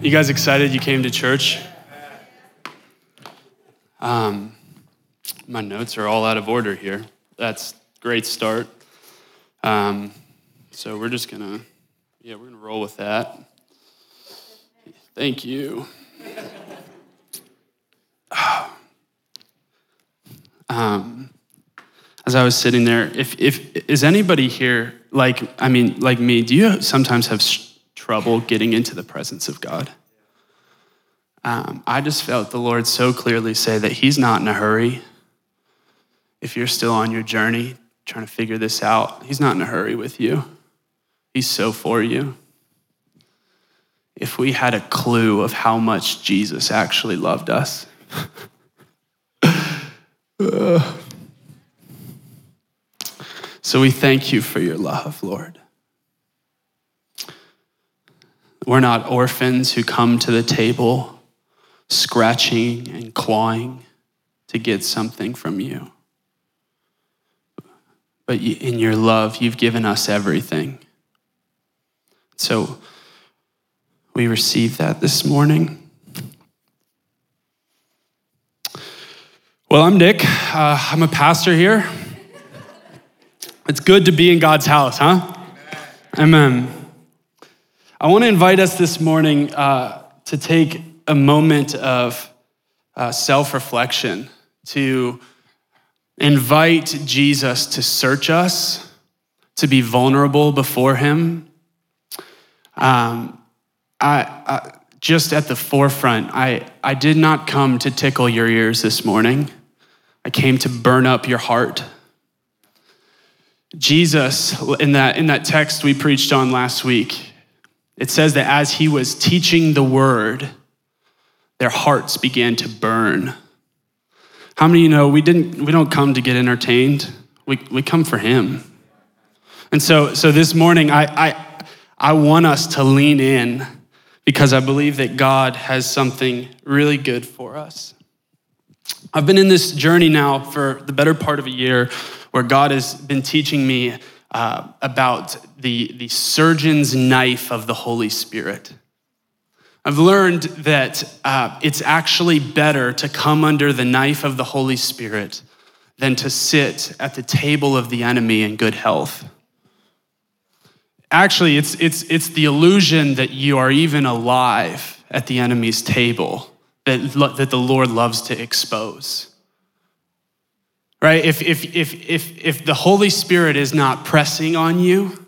You guys excited you came to church? Um, my notes are all out of order here. That's great start. Um, so we're just gonna, yeah, we're gonna roll with that. Thank you. Um, as I was sitting there, if, if is anybody here like I mean like me? Do you sometimes have trouble getting into the presence of God? Um, I just felt the Lord so clearly say that He's not in a hurry. If you're still on your journey trying to figure this out, He's not in a hurry with you. He's so for you. If we had a clue of how much Jesus actually loved us. So we thank you for your love, Lord. We're not orphans who come to the table scratching and clawing to get something from you. But in your love, you've given us everything. So we receive that this morning. Well, I'm Nick. Uh, I'm a pastor here. It's good to be in God's house, huh? Amen. I want to invite us this morning uh, to take a moment of uh, self reflection, to invite Jesus to search us, to be vulnerable before Him. Um, I, I, just at the forefront, I, I did not come to tickle your ears this morning. I came to burn up your heart. Jesus, in that, in that text we preached on last week, it says that as he was teaching the word, their hearts began to burn. How many of you know we, didn't, we don't come to get entertained? We, we come for him. And so, so this morning, I, I, I want us to lean in because I believe that God has something really good for us. I've been in this journey now for the better part of a year where God has been teaching me uh, about the, the surgeon's knife of the Holy Spirit. I've learned that uh, it's actually better to come under the knife of the Holy Spirit than to sit at the table of the enemy in good health. Actually, it's, it's, it's the illusion that you are even alive at the enemy's table that, that the Lord loves to expose right? If, if, if, if, if the Holy Spirit is not pressing on you,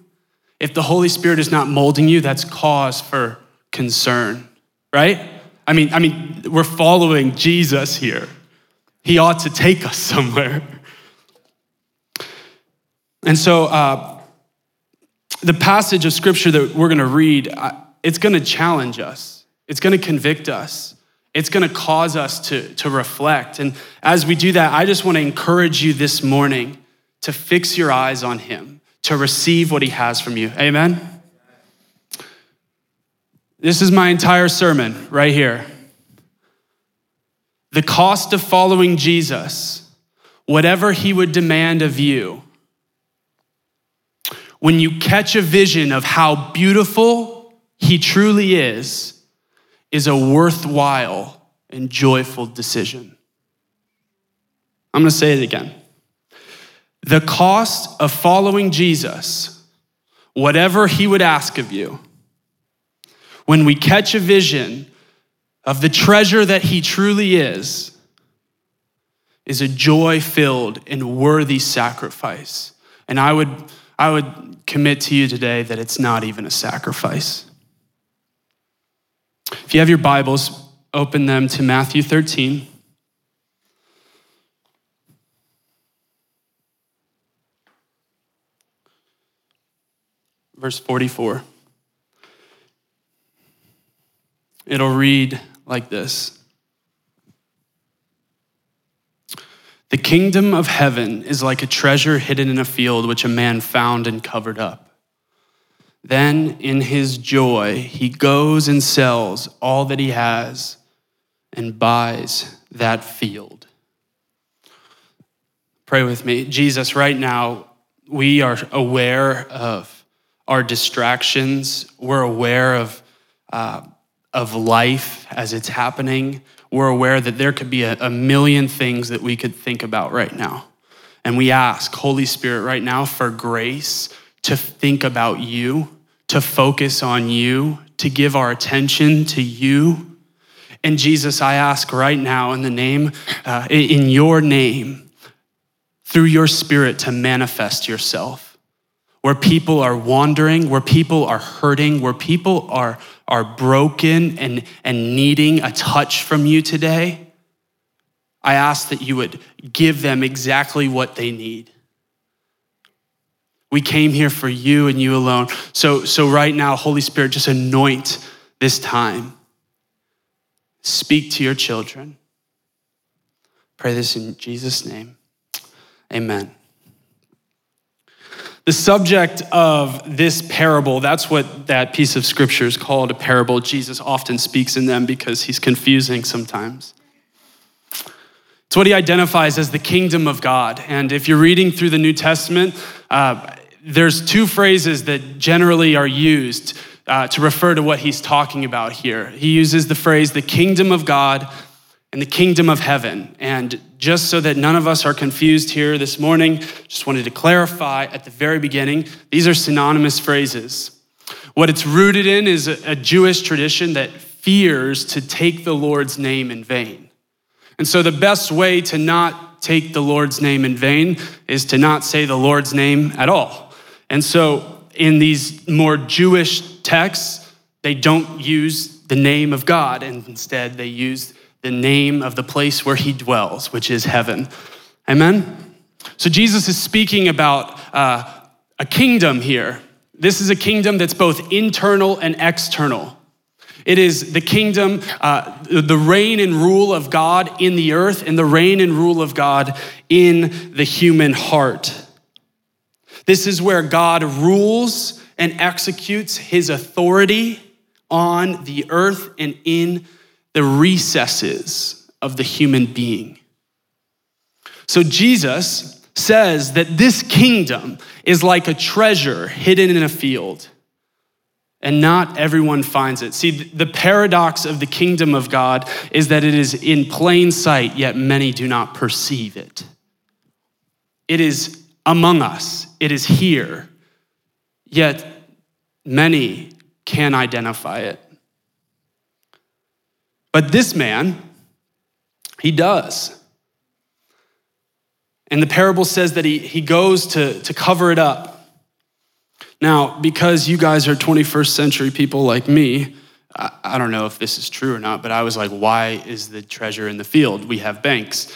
if the Holy Spirit is not molding you, that's cause for concern, right? I mean, I mean, we're following Jesus here. He ought to take us somewhere. And so, uh, the passage of scripture that we're going to read, uh, it's going to challenge us. It's going to convict us. It's going to cause us to, to reflect. And as we do that, I just want to encourage you this morning to fix your eyes on Him, to receive what He has from you. Amen? This is my entire sermon right here. The cost of following Jesus, whatever He would demand of you, when you catch a vision of how beautiful He truly is, is a worthwhile and joyful decision. I'm going to say it again. The cost of following Jesus, whatever he would ask of you, when we catch a vision of the treasure that he truly is, is a joy filled and worthy sacrifice. And I would, I would commit to you today that it's not even a sacrifice. If you have your Bibles, open them to Matthew 13. Verse 44. It'll read like this The kingdom of heaven is like a treasure hidden in a field which a man found and covered up. Then, in his joy, he goes and sells all that he has and buys that field. Pray with me. Jesus, right now, we are aware of our distractions. We're aware of, uh, of life as it's happening. We're aware that there could be a, a million things that we could think about right now. And we ask, Holy Spirit, right now for grace to think about you, to focus on you, to give our attention to you. And Jesus, I ask right now in the name, uh, in your name, through your spirit to manifest yourself. Where people are wandering, where people are hurting, where people are, are broken and, and needing a touch from you today, I ask that you would give them exactly what they need. We came here for you and you alone. So, so right now, Holy Spirit, just anoint this time. Speak to your children. Pray this in Jesus' name. Amen. The subject of this parable, that's what that piece of scripture is called a parable. Jesus often speaks in them because he's confusing sometimes. It's what he identifies as the kingdom of God. And if you're reading through the New Testament, uh, there's two phrases that generally are used uh, to refer to what he's talking about here. He uses the phrase the kingdom of God and the kingdom of heaven. And just so that none of us are confused here this morning, just wanted to clarify at the very beginning these are synonymous phrases. What it's rooted in is a, a Jewish tradition that fears to take the Lord's name in vain. And so the best way to not take the Lord's name in vain is to not say the Lord's name at all. And so in these more Jewish texts, they don't use the name of God, and instead they use the name of the place where he dwells, which is heaven. Amen? So Jesus is speaking about uh, a kingdom here. This is a kingdom that's both internal and external. It is the kingdom, uh, the reign and rule of God in the earth, and the reign and rule of God in the human heart. This is where God rules and executes his authority on the earth and in the recesses of the human being. So Jesus says that this kingdom is like a treasure hidden in a field, and not everyone finds it. See, the paradox of the kingdom of God is that it is in plain sight, yet many do not perceive it. It is among us, it is here, yet many can identify it. But this man, he does. And the parable says that he, he goes to, to cover it up. Now, because you guys are 21st century people like me, I, I don't know if this is true or not, but I was like, why is the treasure in the field? We have banks.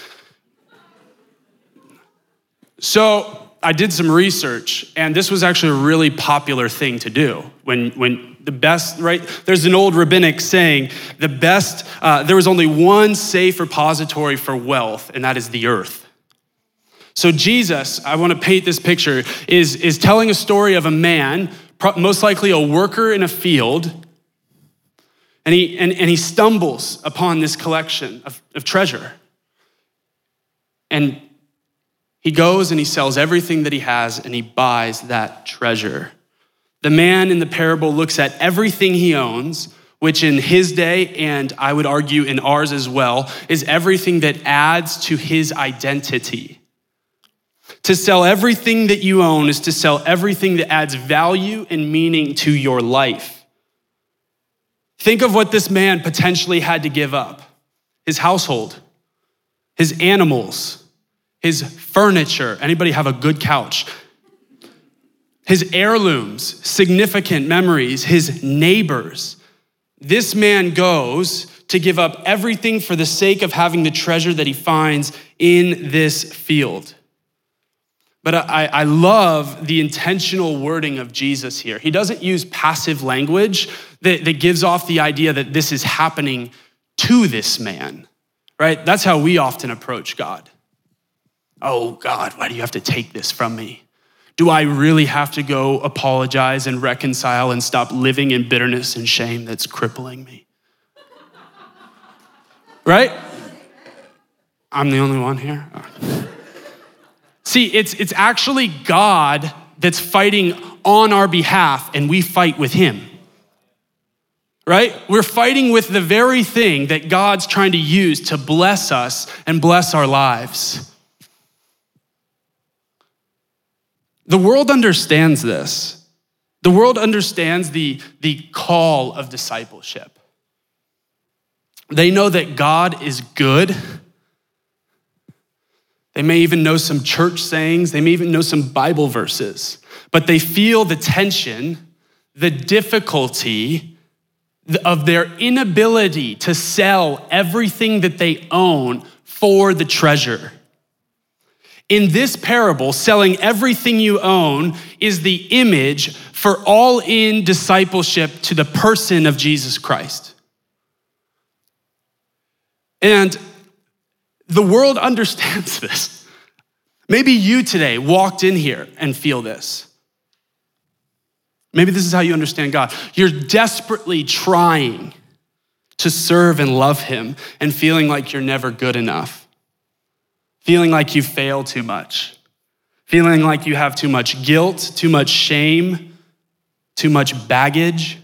So I did some research, and this was actually a really popular thing to do. When, when the best, right? There's an old rabbinic saying, the best, uh, there was only one safe repository for wealth, and that is the earth. So Jesus, I want to paint this picture, is, is telling a story of a man, most likely a worker in a field, and he, and, and he stumbles upon this collection of, of treasure. And he goes and he sells everything that he has and he buys that treasure. The man in the parable looks at everything he owns, which in his day, and I would argue in ours as well, is everything that adds to his identity. To sell everything that you own is to sell everything that adds value and meaning to your life. Think of what this man potentially had to give up his household, his animals, his furniture. Anybody have a good couch? His heirlooms, significant memories, his neighbors. This man goes to give up everything for the sake of having the treasure that he finds in this field. But I, I love the intentional wording of Jesus here. He doesn't use passive language that, that gives off the idea that this is happening to this man, right? That's how we often approach God. Oh, God, why do you have to take this from me? Do I really have to go apologize and reconcile and stop living in bitterness and shame that's crippling me? right? I'm the only one here. See, it's, it's actually God that's fighting on our behalf, and we fight with Him. Right? We're fighting with the very thing that God's trying to use to bless us and bless our lives. The world understands this. The world understands the, the call of discipleship. They know that God is good they may even know some church sayings, they may even know some Bible verses, but they feel the tension, the difficulty of their inability to sell everything that they own for the treasure. In this parable, selling everything you own is the image for all in discipleship to the person of Jesus Christ. And the world understands this. Maybe you today walked in here and feel this. Maybe this is how you understand God. You're desperately trying to serve and love Him and feeling like you're never good enough, feeling like you fail too much, feeling like you have too much guilt, too much shame, too much baggage.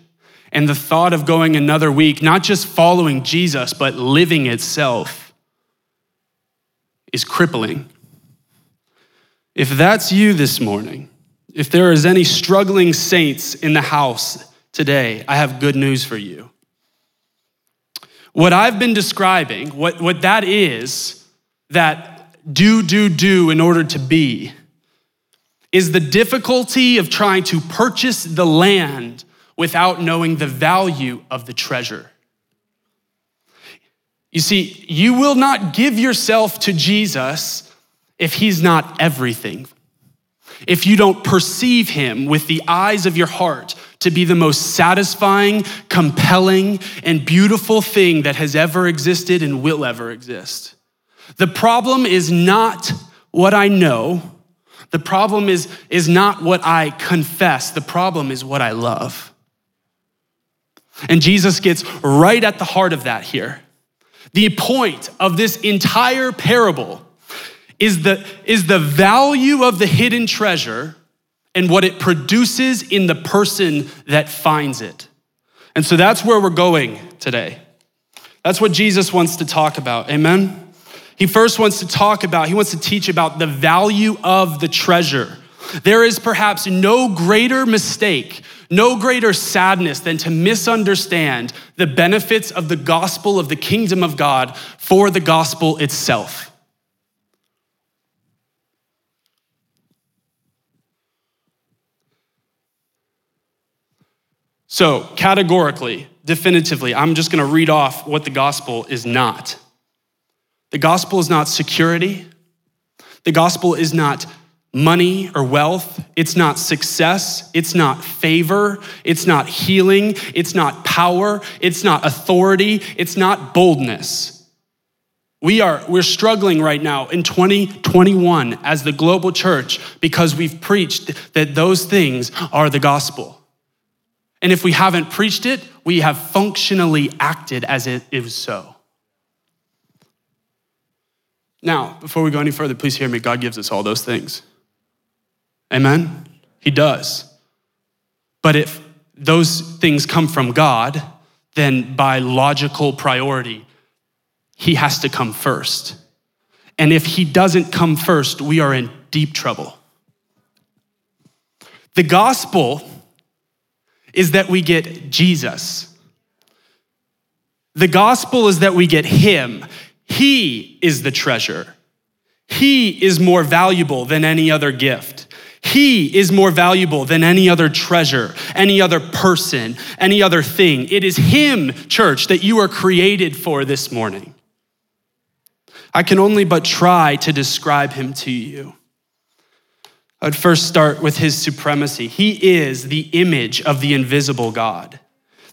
And the thought of going another week, not just following Jesus, but living itself is crippling. If that's you this morning, if there is any struggling saints in the house today, I have good news for you. What I've been describing, what, what that is, that do, do, do in order to be, is the difficulty of trying to purchase the land without knowing the value of the treasure. You see, you will not give yourself to Jesus if he's not everything. If you don't perceive him with the eyes of your heart to be the most satisfying, compelling, and beautiful thing that has ever existed and will ever exist. The problem is not what I know. The problem is, is not what I confess. The problem is what I love. And Jesus gets right at the heart of that here. The point of this entire parable is the, is the value of the hidden treasure and what it produces in the person that finds it. And so that's where we're going today. That's what Jesus wants to talk about. Amen? He first wants to talk about, he wants to teach about the value of the treasure. There is perhaps no greater mistake no greater sadness than to misunderstand the benefits of the gospel of the kingdom of God for the gospel itself. So, categorically, definitively, I'm just going to read off what the gospel is not. The gospel is not security. The gospel is not money or wealth. It's not success. It's not favor. It's not healing. It's not power. It's not authority. It's not boldness. We are we're struggling right now in 2021 as the global church because we've preached that those things are the gospel. And if we haven't preached it, we have functionally acted as it is so. Now, before we go any further, please hear me. God gives us all those things. Amen? He does. But if those things come from God, then by logical priority, he has to come first. And if he doesn't come first, we are in deep trouble. The gospel is that we get Jesus. The gospel is that we get him. He is the treasure. He is more valuable than any other gift. He is more valuable than any other treasure, any other person, any other thing. It is Him, church, that you are created for this morning. I can only but try to describe Him to you. I'd first start with his supremacy. He is the image of the invisible God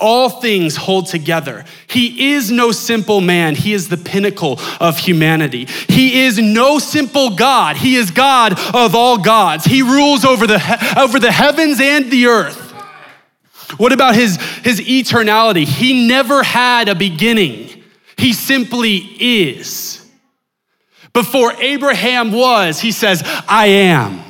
all things hold together. He is no simple man, he is the pinnacle of humanity. He is no simple God, he is God of all gods. He rules over the over the heavens and the earth. What about his, his eternality? He never had a beginning, he simply is. Before Abraham was, he says, I am.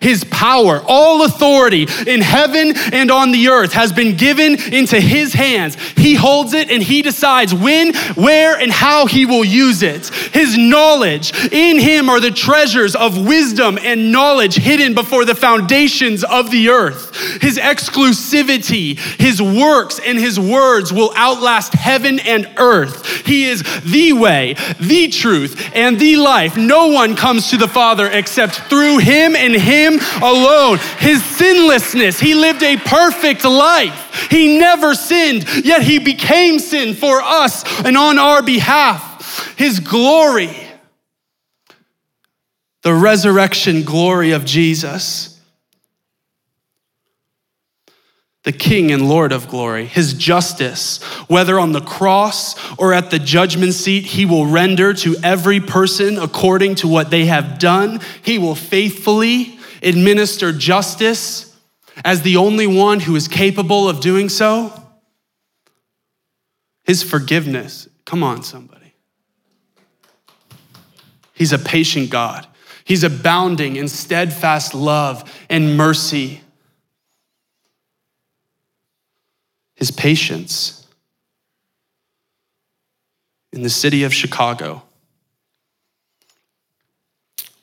His power, all authority in heaven and on the earth has been given into his hands. He holds it and he decides when, where, and how he will use it. His knowledge, in him are the treasures of wisdom and knowledge hidden before the foundations of the earth. His exclusivity, his works, and his words will outlast heaven and earth. He is the way, the truth, and the life. No one comes to the Father except through him and him him alone. His sinlessness, he lived a perfect life. He never sinned, yet he became sin for us and on our behalf. His glory, the resurrection glory of Jesus the King and Lord of glory, his justice, whether on the cross or at the judgment seat, he will render to every person according to what they have done. He will faithfully administer justice as the only one who is capable of doing so? His forgiveness. Come on, somebody. He's a patient God. He's abounding in steadfast love and mercy. His patience. In the city of Chicago,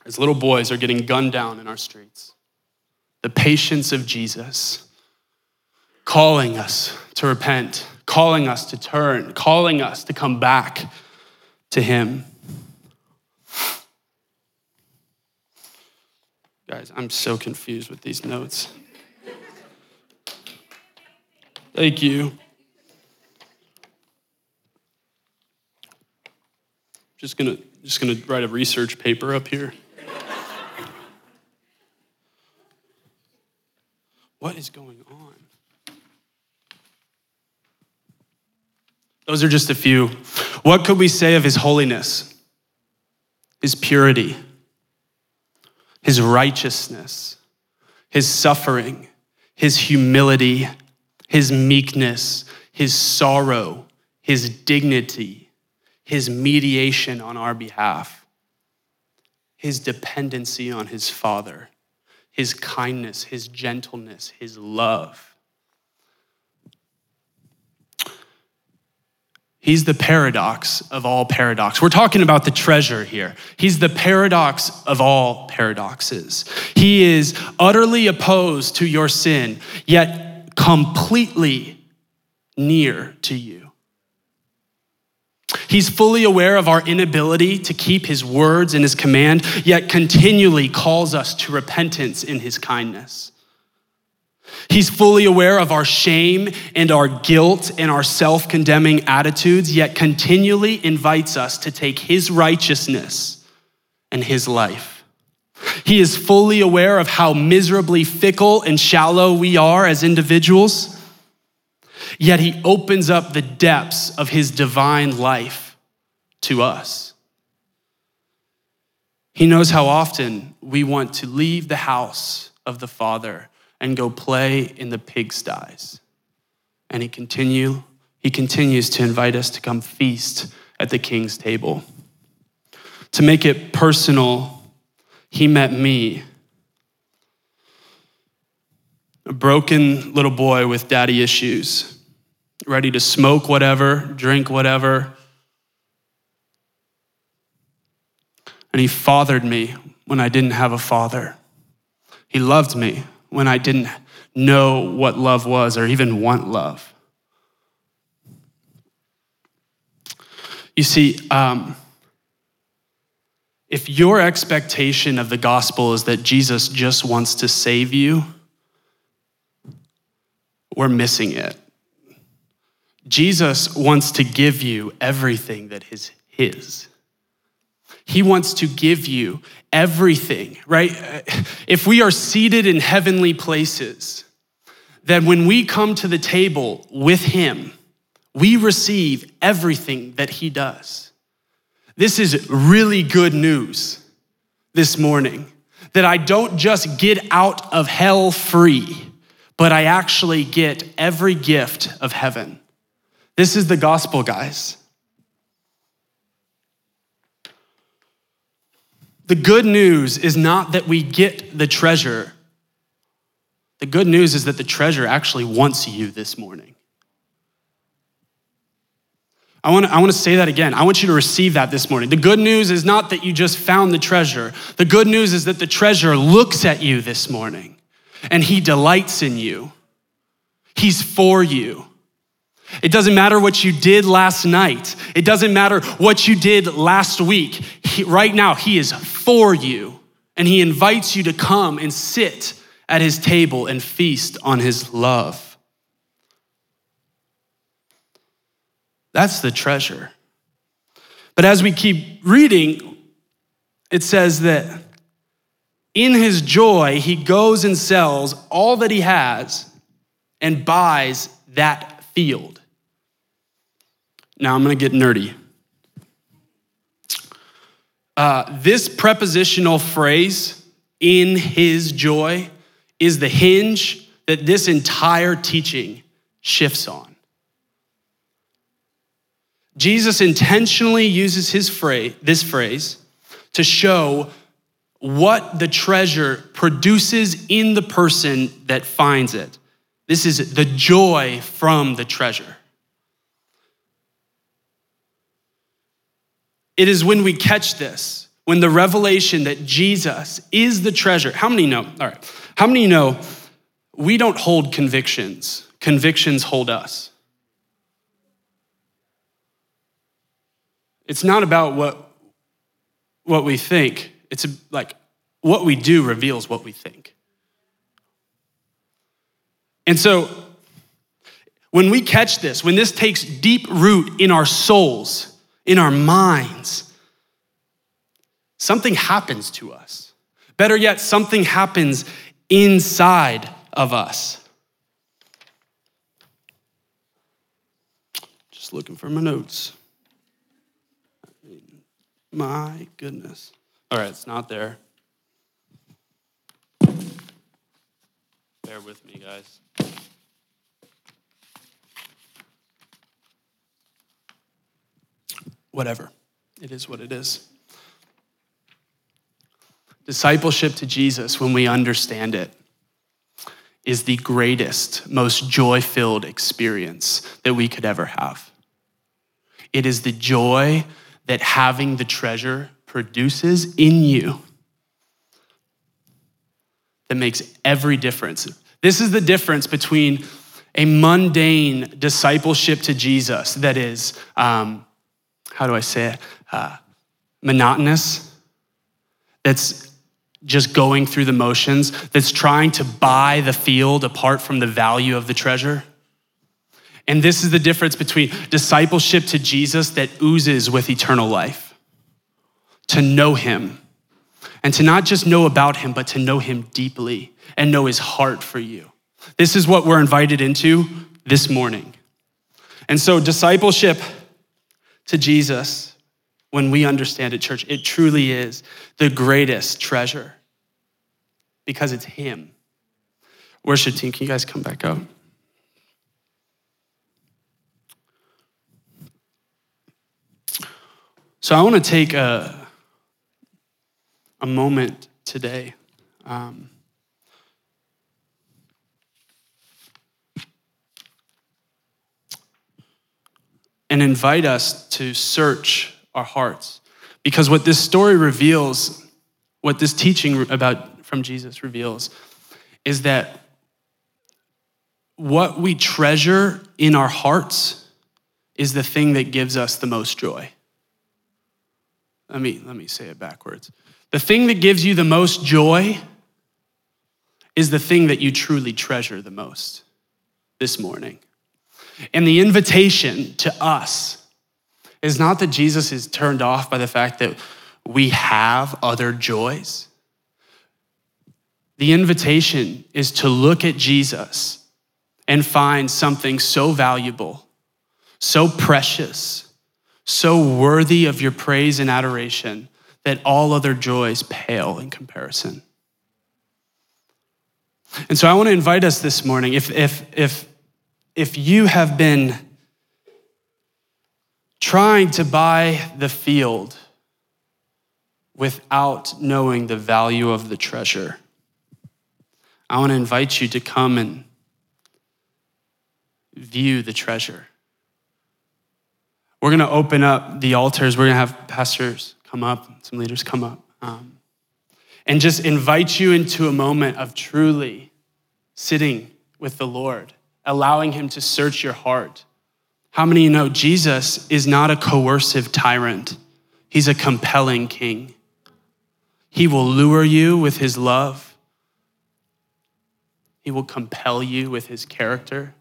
as little boys are getting gunned down in our streets. The patience of Jesus calling us to repent, calling us to turn, calling us to come back to Him. Guys, I'm so confused with these notes. Thank you. Just gonna just gonna write a research paper up here. What is going on? Those are just a few. What could we say of his holiness, his purity, his righteousness, his suffering, his humility, his meekness, his sorrow, his dignity, his mediation on our behalf, his dependency on his Father? His kindness, his gentleness, his love. He's the paradox of all paradox. We're talking about the treasure here. He's the paradox of all paradoxes. He is utterly opposed to your sin, yet completely near to you. He's fully aware of our inability to keep his words and his command, yet continually calls us to repentance in his kindness. He's fully aware of our shame and our guilt and our self condemning attitudes, yet continually invites us to take his righteousness and his life. He is fully aware of how miserably fickle and shallow we are as individuals Yet he opens up the depths of his divine life to us. He knows how often we want to leave the house of the Father and go play in the pigsties. And he continue he continues to invite us to come feast at the king's table. To make it personal, he met me a broken little boy with daddy issues ready to smoke whatever, drink whatever. And he fathered me when I didn't have a father. He loved me when I didn't know what love was or even want love. You see, um, if your expectation of the gospel is that Jesus just wants to save you, we're missing it. Jesus wants to give you everything that is His. He wants to give you everything, right? If we are seated in heavenly places, then when we come to the table with Him, we receive everything that He does. This is really good news this morning that I don't just get out of hell free, but I actually get every gift of heaven. This is the gospel, guys. The good news is not that we get the treasure. The good news is that the treasure actually wants you this morning. I want, to, I want to say that again. I want you to receive that this morning. The good news is not that you just found the treasure. The good news is that the treasure looks at you this morning and he delights in you. He's for you. It doesn't matter what you did last night. It doesn't matter what you did last week. He, right now, He is for you, and He invites you to come and sit at His table and feast on His love. That's the treasure. But as we keep reading, it says that in his joy, he goes and sells all that he has and buys that field. Now I'm going to get nerdy. Uh, this prepositional phrase, in his joy, is the hinge that this entire teaching shifts on. Jesus intentionally uses his phrase, this phrase to show what the treasure produces in the person that finds it. This is the joy from the treasure. It is when we catch this, when the revelation that Jesus is the treasure. How many know? All right. How many know we don't hold convictions, convictions hold us? It's not about what, what we think, it's like what we do reveals what we think. And so, when we catch this, when this takes deep root in our souls, in our minds, something happens to us. Better yet, something happens inside of us. Just looking for my notes. My goodness. All right, it's not there. Bear with me, guys. Whatever. It is what it is. Discipleship to Jesus, when we understand it, is the greatest, most joy filled experience that we could ever have. It is the joy that having the treasure produces in you that makes every difference. This is the difference between a mundane discipleship to Jesus that is, um, how do I say it, uh, monotonous, that's just going through the motions, that's trying to buy the field apart from the value of the treasure. And this is the difference between discipleship to Jesus that oozes with eternal life, to know him, and to not just know about him, but to know him deeply and know his heart for you. This is what we're invited into this morning. And so, discipleship to Jesus, when we understand it, church, it truly is the greatest treasure because it's him. Worship team, can you guys come back up? So I want to take a, a moment today. Um, and invite us to search our hearts. Because what this story reveals, what this teaching about from Jesus reveals, is that what we treasure in our hearts is the thing that gives us the most joy. let me let me say it backwards. The thing that gives you the most joy is the thing that you truly treasure the most this morning. And the invitation to us is not that Jesus is turned off by the fact that we have other joys. The invitation is to look at Jesus and find something so valuable, so precious, so worthy of your praise and adoration that all other joys pale in comparison. And so I want to invite us this morning if, if, if, if you have been trying to buy the field without knowing the value of the treasure, I want to invite you to come and view the treasure. We're going to open up the altars. We're going to have pastors come up, some leaders come up, um, and just invite you into a moment of truly sitting with the Lord, allowing Him to search your heart. How many of you know Jesus is not a coercive tyrant? He's a compelling king. He will lure you with His love, He will compel you with His character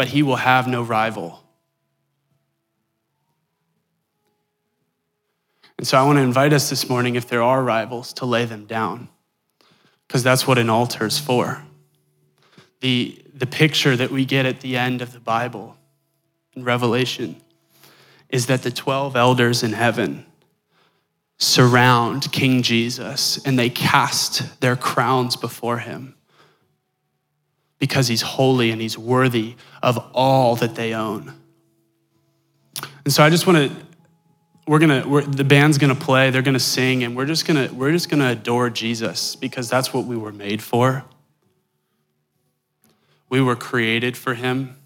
but he will have no rival. And so I want to invite us this morning, if there are rivals, to lay them down, because that's what an altar is for. The, the picture that we get at the end of the Bible in Revelation is that the 12 elders in heaven surround King Jesus and they cast their crowns before him because he's holy and he's worthy of all that they own. And so I just want to we're gonna the band's gonna play they're gonna sing and we're just gonna we're just gonna adore jesus because that's what we were made for we were created for him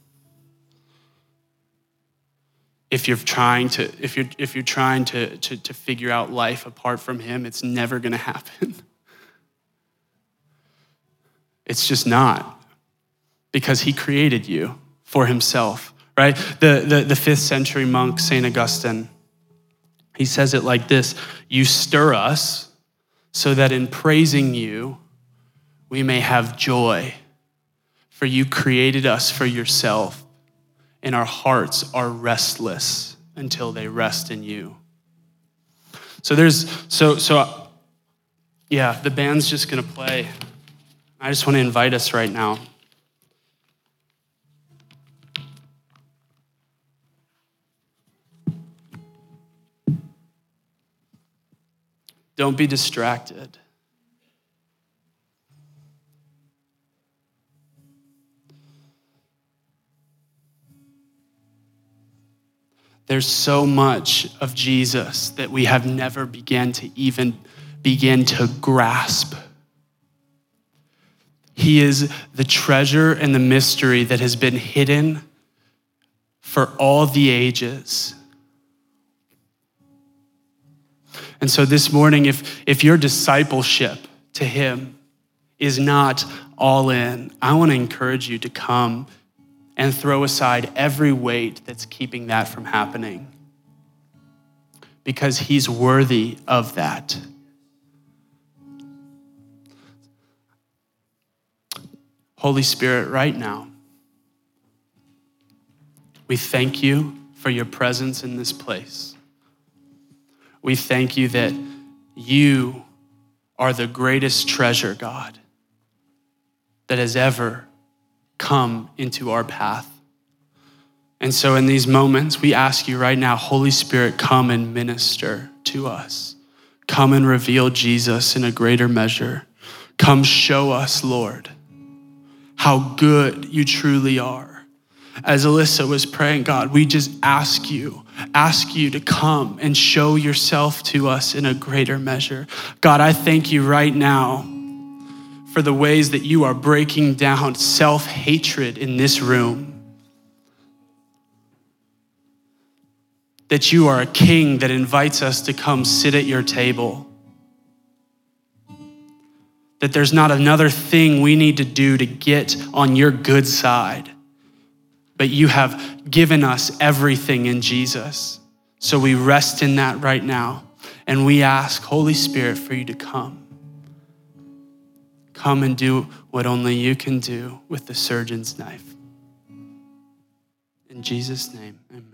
if you're trying to if you're if you're trying to to, to figure out life apart from him it's never gonna happen it's just not because he created you for himself, right? The, the, the fifth century monk, St. Augustine, he says it like this You stir us so that in praising you, we may have joy. For you created us for yourself, and our hearts are restless until they rest in you. So there's, so, so, yeah, the band's just gonna play. I just wanna invite us right now. Don't be distracted. There's so much of Jesus that we have never began to even begin to grasp. He is the treasure and the mystery that has been hidden for all the ages. And so this morning, if, if your discipleship to Him is not all in, I want to encourage you to come and throw aside every weight that's keeping that from happening. Because He's worthy of that. Holy Spirit, right now, we thank you for your presence in this place. We thank you that you are the greatest treasure, God, that has ever come into our path. And so, in these moments, we ask you right now, Holy Spirit, come and minister to us. Come and reveal Jesus in a greater measure. Come show us, Lord, how good you truly are as Alyssa was praying, God, we just ask you, ask you to come and show yourself to us in a greater measure. God, I thank you right now for the ways that you are breaking down self hatred in this room. That you are a king that invites us to come sit at your table. That there's not another thing we need to do to get on your good side but you have given us everything in Jesus. So we rest in that right now. And we ask, Holy Spirit, for you to come. Come and do what only you can do with the surgeon's knife. In Jesus' name, amen.